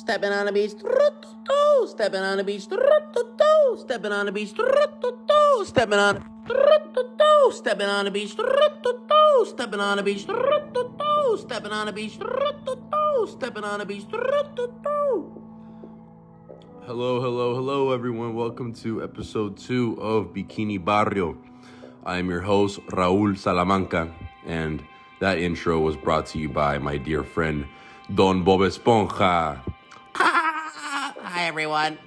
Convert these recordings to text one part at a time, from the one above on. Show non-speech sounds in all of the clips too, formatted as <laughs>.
Stepping on the beach, stepping on the beach, stepping on the beach, stepping on, stepping on the beach, stepping on the beach, stepping on the beach, stepping on the beach. Hello, hello, hello, everyone. Welcome to episode two of Bikini Barrio. I am your host, Raul Salamanca, and that intro was brought to you by my dear friend, Don Bob Esponja. Everyone.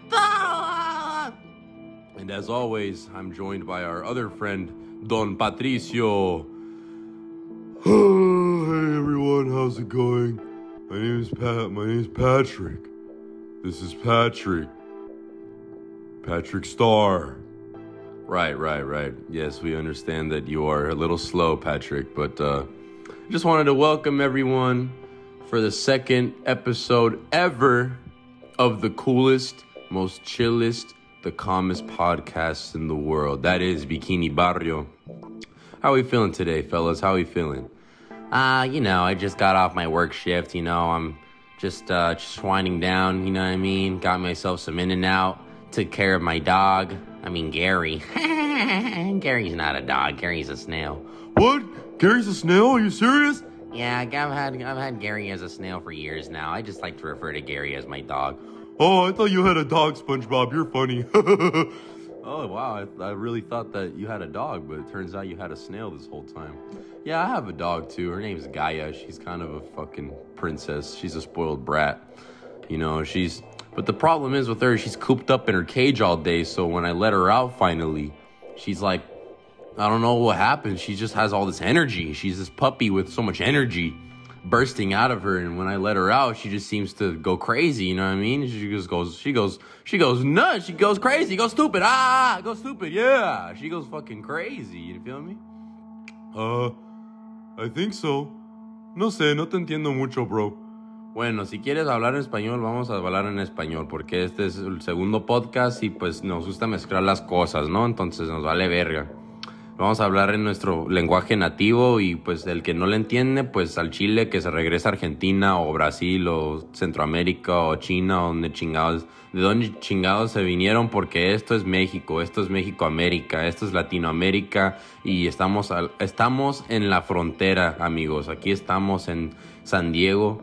And as always, I'm joined by our other friend, Don Patricio. <sighs> Hey everyone, how's it going? My name is Pat. My name is Patrick. This is Patrick. Patrick Star. Right, right, right. Yes, we understand that you are a little slow, Patrick, but uh, just wanted to welcome everyone for the second episode ever of the coolest, most chillest, the calmest podcast in the world. That is Bikini Barrio. How are we feeling today, fellas? How are we feeling? Uh, you know, I just got off my work shift, you know, I'm just uh just winding down, you know what I mean? Got myself some in and out, took care of my dog. I mean Gary. <laughs> Gary's not a dog, Gary's a snail. What? Gary's a snail? Are you serious? Yeah, I've had I've had Gary as a snail for years now. I just like to refer to Gary as my dog. Oh, I thought you had a dog, SpongeBob. You're funny. <laughs> Oh, wow. I, I really thought that you had a dog, but it turns out you had a snail this whole time. Yeah, I have a dog too. Her name's Gaia. She's kind of a fucking princess. She's a spoiled brat. You know, she's. But the problem is with her, she's cooped up in her cage all day. So when I let her out finally, she's like, I don't know what happened. She just has all this energy. She's this puppy with so much energy bursting out of her. And when I let her out, she just seems to go crazy. You know what I mean? She just goes, she goes, she goes nuts. She goes crazy. Goes stupid. Ah, go stupid. Yeah. She goes fucking crazy. You feel me? uh, I think so. No sé, no te entiendo mucho, bro. Bueno, si quieres hablar en español, vamos a hablar en español, porque este es el segundo podcast y pues nos gusta mezclar las cosas, ¿no? Entonces nos vale verga. Vamos a hablar en nuestro lenguaje nativo y pues el que no le entiende, pues al Chile que se regresa a Argentina o Brasil o Centroamérica o China donde chingados, de dónde chingados se vinieron porque esto es México, esto es México América, esto es Latinoamérica y estamos, al- estamos en la frontera, amigos. Aquí estamos en San Diego,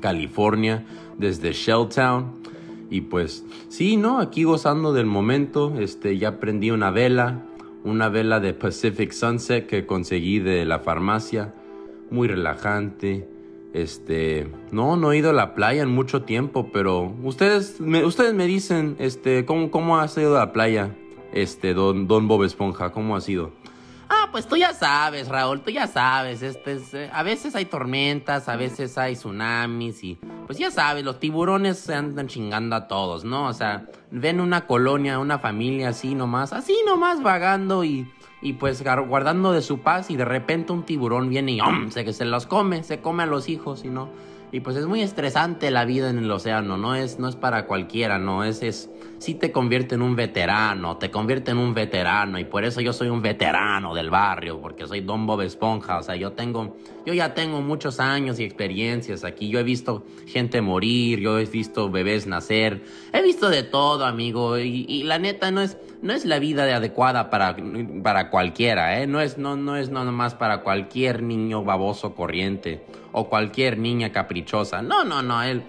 California, desde Shelltown. Y pues, sí, ¿no? Aquí gozando del momento. Este, ya prendí una vela, una vela de Pacific Sunset que conseguí de la farmacia. Muy relajante. Este, no, no he ido a la playa en mucho tiempo, pero ustedes me, ustedes me dicen, este, ¿cómo, cómo ha sido la playa? Este, don, don Bob Esponja, ¿cómo ha sido? Pues tú ya sabes, Raúl, tú ya sabes. Este es, eh, a veces hay tormentas, a veces hay tsunamis y pues ya sabes, los tiburones se andan chingando a todos, ¿no? O sea, ven una colonia, una familia así nomás, así nomás vagando y, y pues guardando de su paz y de repente un tiburón viene y se se los come, se come a los hijos y no. Y pues es muy estresante la vida en el océano, no es, no es para cualquiera, no es, es, sí te convierte en un veterano, te convierte en un veterano y por eso yo soy un veterano del barrio, porque soy Don Bob Esponja, o sea, yo tengo, yo ya tengo muchos años y experiencias aquí, yo he visto gente morir, yo he visto bebés nacer, he visto de todo, amigo, y, la neta no es, no es la vida de adecuada para, para cualquiera, ¿eh? No es, no, no es nada más para cualquier niño baboso corriente o cualquier niña caprichosa. No, no, no, él...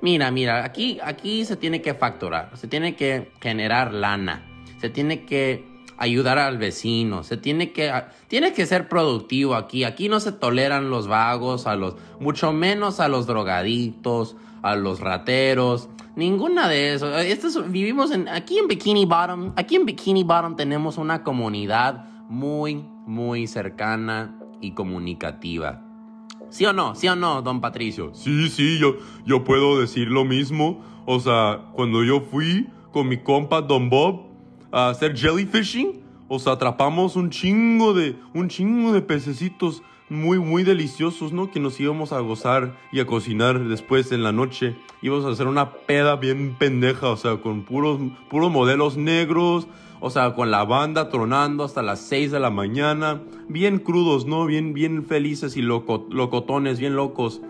Mira, mira, aquí, aquí se tiene que facturar, se tiene que generar lana, se tiene que ayudar al vecino, se tiene que, tiene que ser productivo aquí. Aquí no se toleran los vagos, a los, mucho menos a los drogadictos, a los rateros, ninguna de eso. Esto es- vivimos en, aquí en Bikini Bottom, aquí en Bikini Bottom tenemos una comunidad muy, muy cercana y comunicativa. ¿Sí o no? ¿Sí o no, don Patricio? Sí, sí, yo, yo puedo decir lo mismo. O sea, cuando yo fui con mi compa Don Bob a hacer jellyfishing, o sea, atrapamos un chingo de, un chingo de pececitos muy, muy deliciosos, ¿no? Que nos íbamos a gozar y a cocinar después en la noche. Íbamos a hacer una peda bien pendeja, o sea, con puros, puros modelos negros, o sea, con la banda tronando hasta las 6 de la mañana. Bien crudos, ¿no? Bien, bien felices y loco, locotones, bien locos.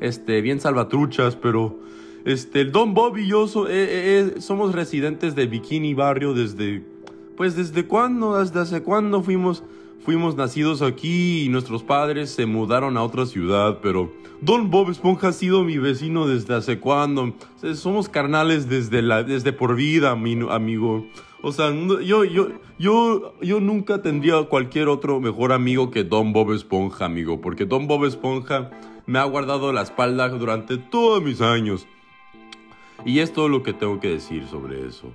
Este, bien salvatruchas, pero Este, el Don Bob y yo eh, eh, eh, somos residentes de Bikini Barrio desde, pues desde cuándo, desde hace cuándo fuimos, fuimos nacidos aquí y nuestros padres se mudaron a otra ciudad, pero Don Bob Esponja ha sido mi vecino desde hace cuándo. O sea, somos carnales desde la, desde por vida, mi- amigo. O sea, yo, yo, yo, yo nunca tendría cualquier otro mejor amigo que Don Bob Esponja, amigo, porque Don Bob Esponja me ha guardado la espalda durante todos mis años. Y es todo lo que tengo que decir sobre eso.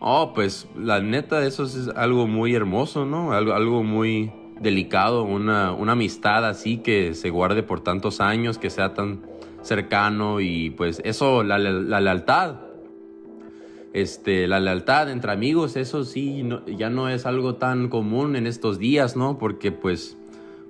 Oh, pues la neta, eso es algo muy hermoso, ¿no? Algo, algo muy delicado, una, una amistad así que se guarde por tantos años, que sea tan cercano y pues eso, la, lealtad. Este, la lealtad entre amigos, eso sí, ya no es algo tan común en estos días, ¿no? Porque pues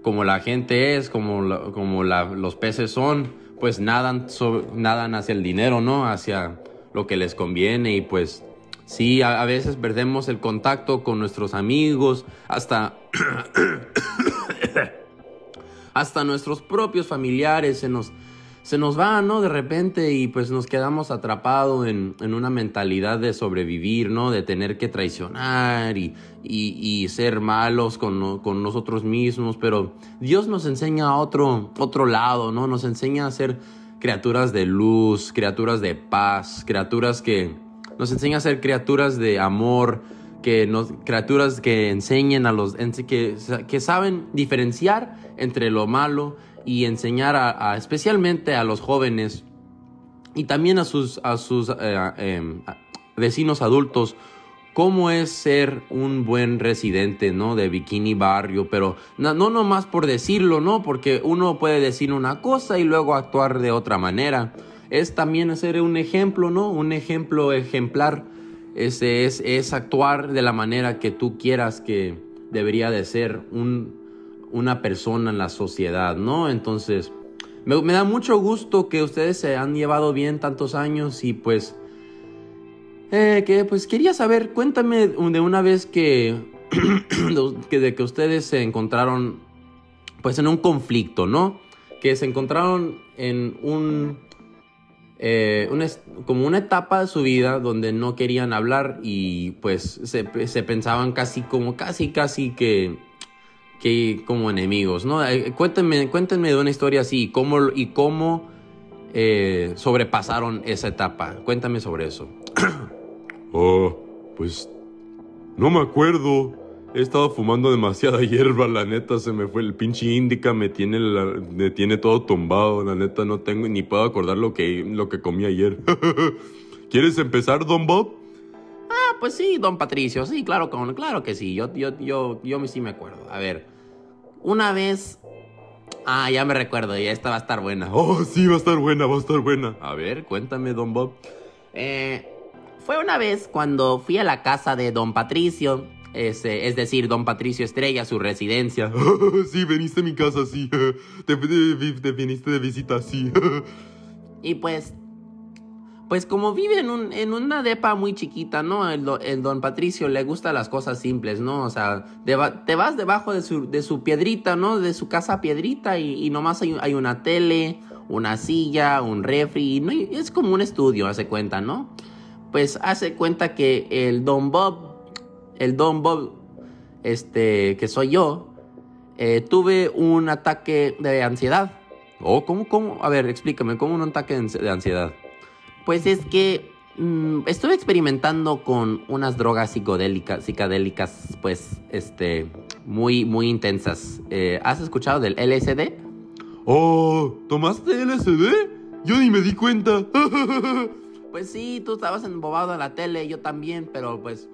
como la gente es, como, como los peces son, pues nadan, nadan hacia el dinero, ¿no? Hacia lo que les conviene y pues sí, a, veces perdemos el contacto con nuestros amigos, hasta, <coughs> hasta nuestros propios familiares se nos, se nos van, ¿no? De repente y pues nos quedamos atrapados en, en una mentalidad de sobrevivir, ¿no? De tener que traicionar y, y, ser malos con, con nosotros mismos, pero Dios nos enseña a otro, otro lado, ¿no? Nos enseña a ser criaturas de luz, criaturas de paz, criaturas que nos enseña a ser criaturas de amor, que nos, criaturas que enseñen a los, que, que saben diferenciar entre lo malo y enseñar a, especialmente a los jóvenes y también a sus, a sus eh, em, vecinos adultos cómo es ser un buen residente, ¿no? De Bikini Barrio, pero no, no por decirlo, ¿no? Porque uno puede decir una cosa y luego actuar de otra manera. Es también ser un ejemplo, ¿no? Un ejemplo ejemplar. Ese es, es actuar de la manera que tú quieras que debería de ser un, una persona en la sociedad, ¿no? Entonces, me, me da mucho gusto que ustedes se han llevado bien tantos años y pues... Eh, que pues quería saber, cuéntame de una vez que, <clears throat> que de que ustedes se encontraron pues en un conflicto, ¿no? Que se encontraron en un, eh, un es- como una etapa de su vida donde no querían hablar y pues se, se pensaban casi como casi casi que que como enemigos, ¿no? Eh, cuéntenme, cuéntenme de una historia así y cómo y cómo eh, sobrepasaron esa etapa. Cuéntame sobre eso. <clears throat> Oh, pues no me acuerdo. He estado fumando demasiada <laughs> hierba, la neta se me fue el pinche índica, me tiene, la- me tiene todo tumbado, la neta no tengo ni puedo acordar lo que, lo que comí ayer. <laughs> ¿Quieres empezar, Don Bob? Ah, pues sí, don Patricio, sí, claro, con- claro que sí, yo, yo, yo, yo sí me acuerdo. A ver, una vez... Ah, ya me recuerdo, ya esta va a estar buena. Oh, sí, va a estar buena, va a estar buena. A ver, cuéntame, don Bob. Eh, fue una vez cuando fui a la casa de don Patricio, ese- es decir, don Patricio Estrella, su residencia. <laughs> sí, veniste a mi casa, sí. <laughs> Te, te- te viniste de visita, sí. <laughs> Y pues, pues como vive en, un, en una depa muy chiquita, ¿no? El, do- el don Patricio le gusta las cosas simples, ¿no? O sea, deba- te vas debajo de su, de su piedrita, ¿no? De su casa piedrita y, y nomás hay, hay una tele, una silla, un refri, y no es como un estudio, hace cuenta, ¿no? Pues hace cuenta que el don Bob, el don Bob, este, que soy yo, eh, tuve un ataque de ansiedad. Oh, ¿cómo, cómo? A ver, explícame, ¿cómo un ataque de ansi- de ansiedad? Pues es que mm, estuve experimentando con unas drogas psicodélicas, psicodélicas, pues, este, muy, muy intensas. Eh, ¿Has escuchado del LSD? Oh, ¿tomaste LSD? Yo ni me di cuenta. <laughs> Pues sí, tú estabas embobado en la tele, yo también, pero pues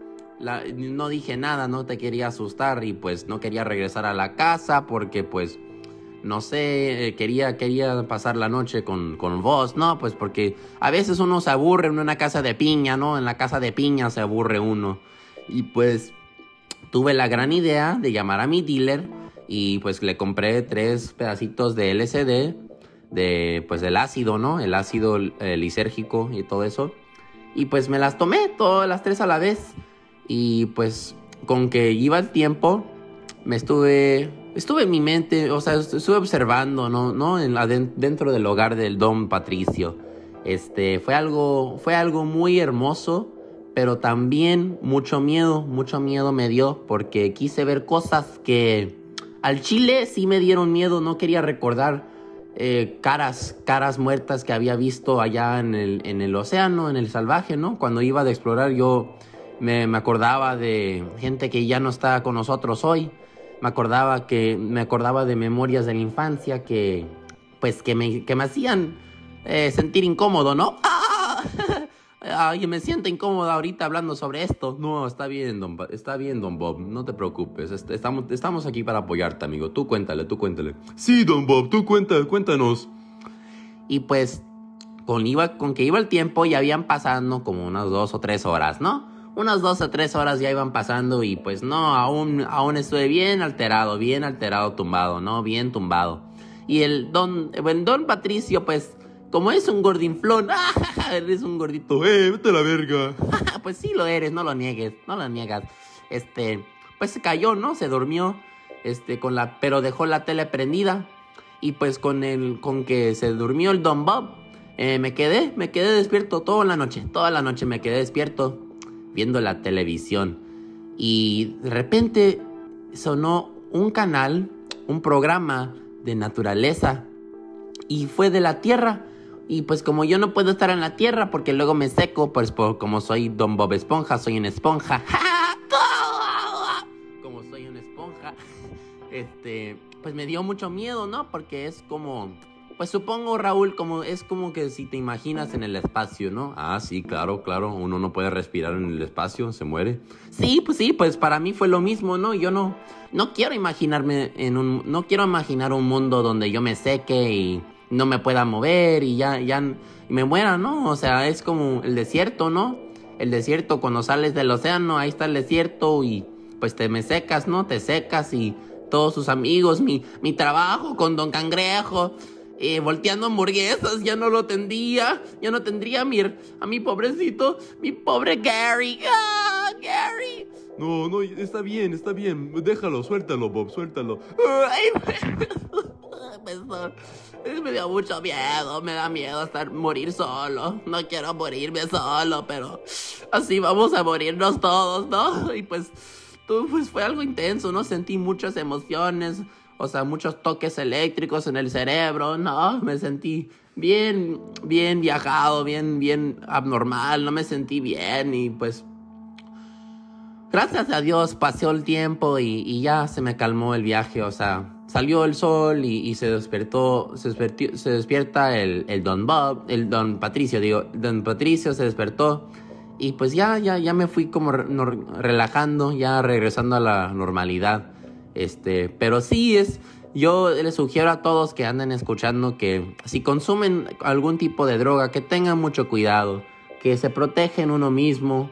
no dije nada, no te quería asustar y pues no quería regresar a la casa porque pues no sé, eh, quería, quería pasar la noche con, con vos, ¿no? Pues porque a veces uno se aburre en una casa de piña, ¿no? En la casa de piña se aburre uno. Y pues tuve la gran idea de llamar a mi dealer y pues le compré tres pedacitos de LSD, de pues del ácido, ¿no? El ácido lisérgico y todo eso. Y pues me las tomé todas las tres a la vez. Y pues con que iba el tiempo, me estuve, estuve en mi mente, o sea, est- estuve observando, ¿no? ¿No? Dentro del hogar del don Patricio. Este, fue algo, fue algo muy hermoso, pero también mucho miedo, mucho miedo me dio porque quise ver cosas que al chile sí me dieron miedo, no quería recordar eh, caras, caras muertas que había visto allá en el, en el océano, en el salvaje, ¿no? Cuando iba a explorar yo me, me, acordaba de gente que ya no está con nosotros hoy, me acordaba que me acordaba de memorias de la infancia que pues que me, que me hacían eh, sentir incómodo, ¿no? <laughs> ¡Ah! Ay, me siento incómodo ahorita hablando sobre esto. No, está bien, don, está bien, don Bob. No te preocupes. Estamos, estamos aquí para apoyarte, amigo. Tú cuéntale, tú cuéntale. Sí, don Bob, tú cuenta, cuéntanos. Y pues, con, iba, con que iba el tiempo, ya habían pasado como unas dos o tres horas, ¿no? Unas dos o tres horas ya iban pasando y pues no, aún, aún estuve bien alterado, bien alterado, tumbado, ¿no? Bien tumbado. Y el don, el don Patricio, pues como es un gordinflón, <laughs> eres un gordito. ¡Eh, vete a la verga! <laughs> pues sí lo eres, no lo niegues, no lo niegas. Este, pues se cayó, ¿no? Se durmió, este, con la, pero dejó la tele prendida. Y pues con el, con que se durmió el Don Bob, eh, me quedé, me quedé despierto toda la noche, toda la noche me quedé despierto viendo la televisión. Y de repente sonó un canal, un programa de naturaleza. Y fue de la Tierra. Y pues como yo no puedo estar en la tierra porque luego me seco, pues como soy Don Bob Esponja, soy una esponja. <laughs> como soy una esponja, <laughs> este, pues me dio mucho miedo, ¿no? Porque es como, pues supongo Raúl, como es como que si te imaginas en el espacio, ¿no? Ah, sí, claro, claro, uno no puede respirar en el espacio, se muere. Sí, pues sí, pues para mí fue lo mismo, ¿no? Yo no, no quiero imaginarme en un, no quiero imaginar un mundo donde yo me seque y no me pueda mover y ya, ya me muera, ¿no? O sea, es como el desierto, ¿no? El desierto, cuando sales del océano, ahí está el desierto y pues te me secas, ¿no? Te secas y todos sus amigos, mi, mi trabajo con Don Cangrejo, eh, volteando hamburguesas, ya no lo tendría, ya no tendría a mi, a mi pobrecito, mi pobre Gary. ¡Ah, Gary! No, no, está bien, está bien. Déjalo, suéltalo, Bob, suéltalo. Ay, <laughs> me dio mucho miedo, me da miedo estar morir solo. No quiero morirme solo, pero así vamos a morirnos todos, ¿no? Y pues, tú, pues fue algo intenso, ¿no? Sentí muchas emociones, o sea, muchos toques eléctricos en el cerebro, ¿no? Me sentí bien, bien viajado, bien, bien abnormal, no me sentí bien y pues... Gracias a Dios pasó el tiempo y, ya se me calmó el viaje, o sea, salió el sol y, se despertó, se, se despierta el, el, Don Bob, el Don Patricio, digo, Don Patricio se despertó y pues ya, ya, ya me fui como relajando, ya regresando a la normalidad. Este, pero sí es, yo les sugiero a todos que anden escuchando que si consumen algún tipo de droga, que tengan mucho cuidado, que se protegen uno mismo,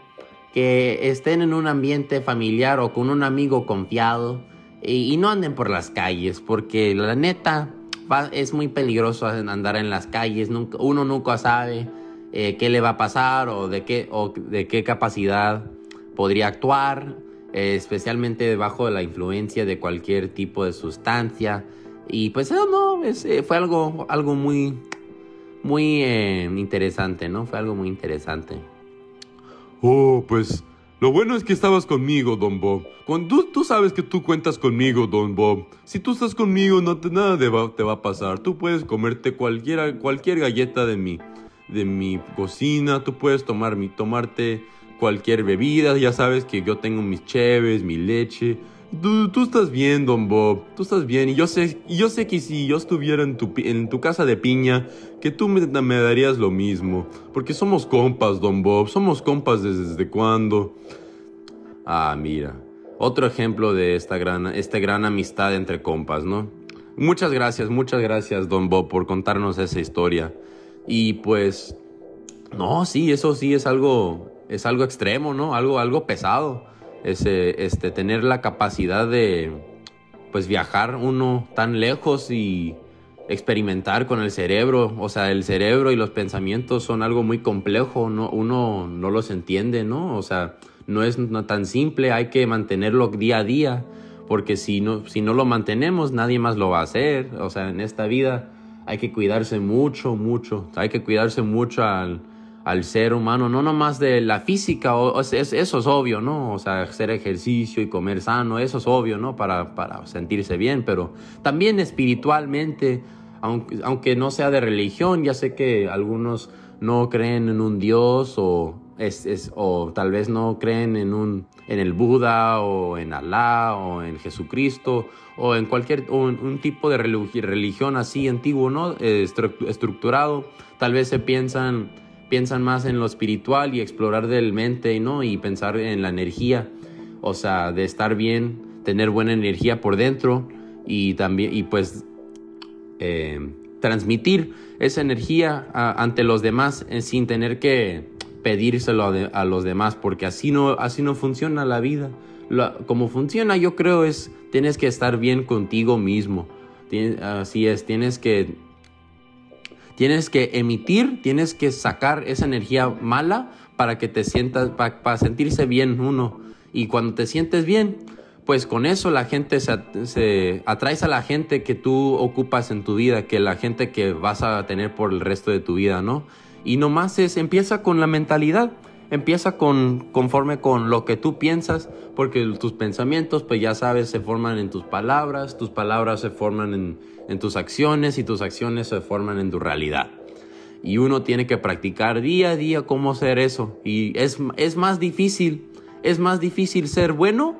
que estén en un ambiente familiar o con un amigo confiado y, no anden por las calles, porque la neta es muy peligroso andar en las calles. uno nunca sabe eh, qué le va a pasar o de qué, o de qué capacidad podría actuar, especialmente debajo de la influencia de cualquier tipo de sustancia. Y pues eso no, eh, fue algo, algo muy, muy interesante, ¿no? Fue algo muy interesante. Oh, pues lo bueno es que estabas conmigo, Don Bob. Cuando tú, sabes que tú cuentas conmigo, Don Bob. Si tú estás conmigo, no te, nada te va, a pasar. Tú puedes comerte cualquiera, cualquier galleta de mi, de mi cocina. Tú puedes tomar mi, tomarte cualquier bebida. Ya sabes que yo tengo mis cheves, mi leche. Tú, estás bien, Don Bob. Tú estás bien. Y yo sé, yo sé que si yo estuviera en tu, casa de piña, que tú me, darías lo mismo. Porque somos compas, Don Bob. Somos compas desde, desde cuándo. Ah, mira. Otro ejemplo de esta gran, esta gran amistad entre compas, ¿no? Muchas gracias, muchas gracias, Don Bob, por contarnos esa historia. Y pues, no, sí, eso sí es algo, es algo extremo, ¿no? Algo, algo pesado ese, este, tener la capacidad de pues viajar uno tan lejos y experimentar con el cerebro. O sea, el cerebro y los pensamientos son algo muy complejo, no, uno no los entiende, ¿no? O sea, no es tan simple, hay que mantenerlo día a día, porque si no, si no lo mantenemos, nadie más lo va a hacer. O sea, en esta vida hay que cuidarse mucho, mucho. Hay que cuidarse mucho al, al ser humano, no nomás de la física, o, eso es obvio, ¿no? O sea, hacer ejercicio y comer sano, eso es obvio, ¿no? Para, para sentirse bien, pero también espiritualmente, aunque, aunque no sea de religión, ya sé que algunos no creen en un Dios o, es, es, o tal vez no creen en, un, en el Buda o en Alá o en Jesucristo o en cualquier un, tipo de religión así antiguo, ¿no? estructurado. Tal vez se piensan, piensan más en lo espiritual y explorar del mente, ¿no? Y pensar en la energía, o sea, de estar bien, tener buena energía por dentro y también, y pues, eh, transmitir esa energía ante los demás eh, sin tener que pedírselo a, los demás, porque así no, así no funciona la vida. como funciona, yo creo, es tienes que estar bien contigo mismo. así es, tienes que tienes que emitir, tienes que sacar esa energía mala para que te sientas, para, sentirse bien uno. Y cuando te sientes bien, pues con eso la gente se, se, atraes a la gente que tú ocupas en tu vida, que la gente que vas a tener por el resto de tu vida, ¿no? Y nomás es, empieza con la mentalidad, empieza con, conforme con lo que tú piensas, porque tus pensamientos, pues ya sabes, se forman en tus palabras, tus palabras se forman en, en tus acciones y tus acciones se forman en tu realidad. Y uno tiene que practicar día a día cómo hacer eso. Y es, es más difícil, es más difícil ser bueno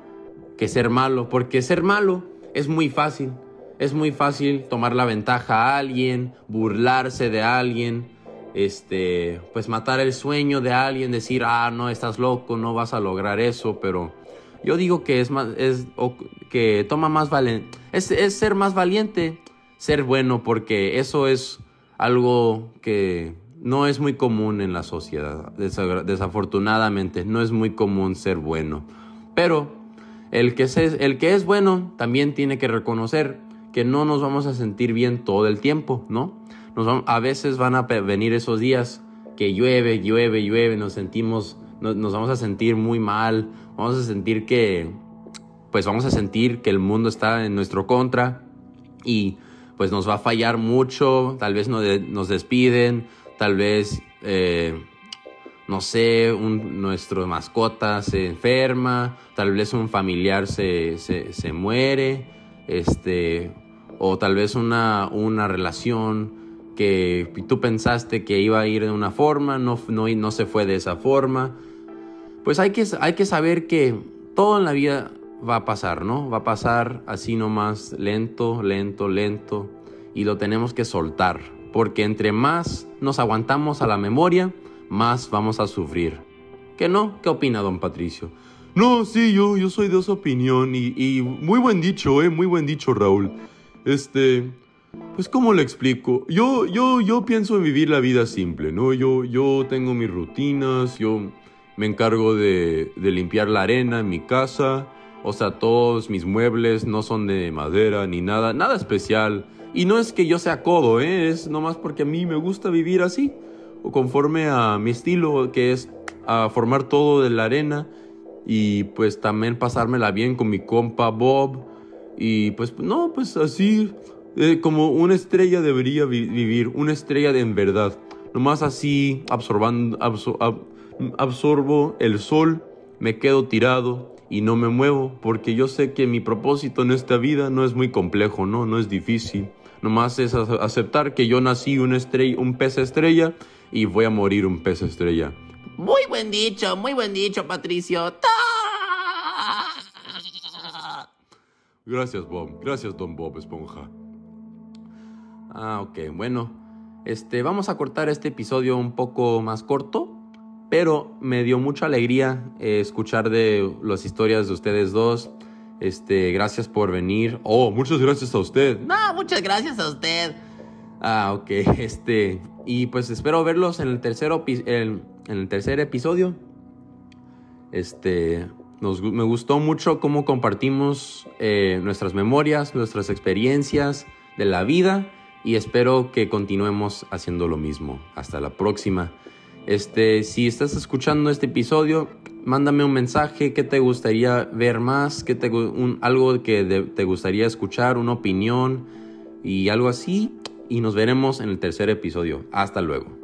que ser malo, porque ser malo es muy fácil. Es muy fácil tomar la ventaja a alguien, burlarse de alguien, este, pues matar el sueño de alguien, decir, ah, no, estás loco, no vas a lograr eso, pero yo digo que es más, es, que toma más valiente, es, es ser más valiente, ser bueno, porque eso es algo que no es muy común en la sociedad, desafortunadamente, no es muy común ser bueno, pero el que, el que es bueno también tiene que reconocer que no nos vamos a sentir bien todo el tiempo, ¿no? A veces van a venir esos días que llueve, llueve, llueve, nos sentimos, nos, vamos a sentir muy mal, vamos a sentir que, pues vamos a sentir que el mundo está en nuestro contra y pues nos va a fallar mucho, tal vez nos, despiden, tal vez, eh, no sé, un, nuestro mascota se enferma, tal vez un familiar se, se, muere, este, o tal vez una, una relación que tú pensaste que iba a ir de una forma, no, no, no se fue de esa forma. Pues hay que, hay que saber que todo en la vida va a pasar, ¿no? Va a pasar así nomás, lento, lento, lento, y lo tenemos que soltar, porque entre más nos aguantamos a la memoria, más vamos a sufrir. ¿Qué no? ¿Qué opina don Patricio? No, sí, yo, yo soy de esa opinión y, y muy buen dicho, eh, muy buen dicho, Raúl. Este, pues, ¿cómo le explico? Yo, yo, yo pienso en vivir la vida simple, ¿no? Yo, yo tengo mis rutinas, yo me encargo de, de limpiar la arena en mi casa, o sea, todos mis muebles no son de madera ni nada, nada especial. Y no es que yo sea codo, ¿eh? es nomás porque a mí me gusta vivir así, o conforme a mi estilo, que es a formar todo de la arena y pues también pasármela bien con mi compa Bob. Y pues no, pues así eh, como una estrella debería vivir, una estrella de en verdad. Nomás así absorbando, absorbo el sol, me quedo tirado y no me muevo, porque yo sé que mi propósito en esta vida no es muy complejo, no, no es difícil. Nomás es aceptar que yo nací un, estrella, un pez estrella y voy a morir un pez estrella. Muy buen dicho, muy buen dicho, Patricio. Gracias, Bob. Gracias, don Bob Esponja. Ah, ok, bueno. Este, vamos a cortar este episodio un poco más corto, pero me dio mucha alegría eh, escuchar de las historias de ustedes dos. Este, gracias por venir. Oh, muchas gracias a usted. No, muchas gracias a usted. Ah, ok, <laughs> este, y pues espero verlos en el, tercero, en, el tercer episodio. Este, nos, me gustó mucho cómo compartimos eh, nuestras memorias, nuestras experiencias de la vida y espero que continuemos haciendo lo mismo. Hasta la próxima. Este, si estás escuchando este episodio, mándame un mensaje que te gustaría ver más, te, algo que te gustaría escuchar, una opinión y algo así. y nos veremos en el tercer episodio. Hasta luego.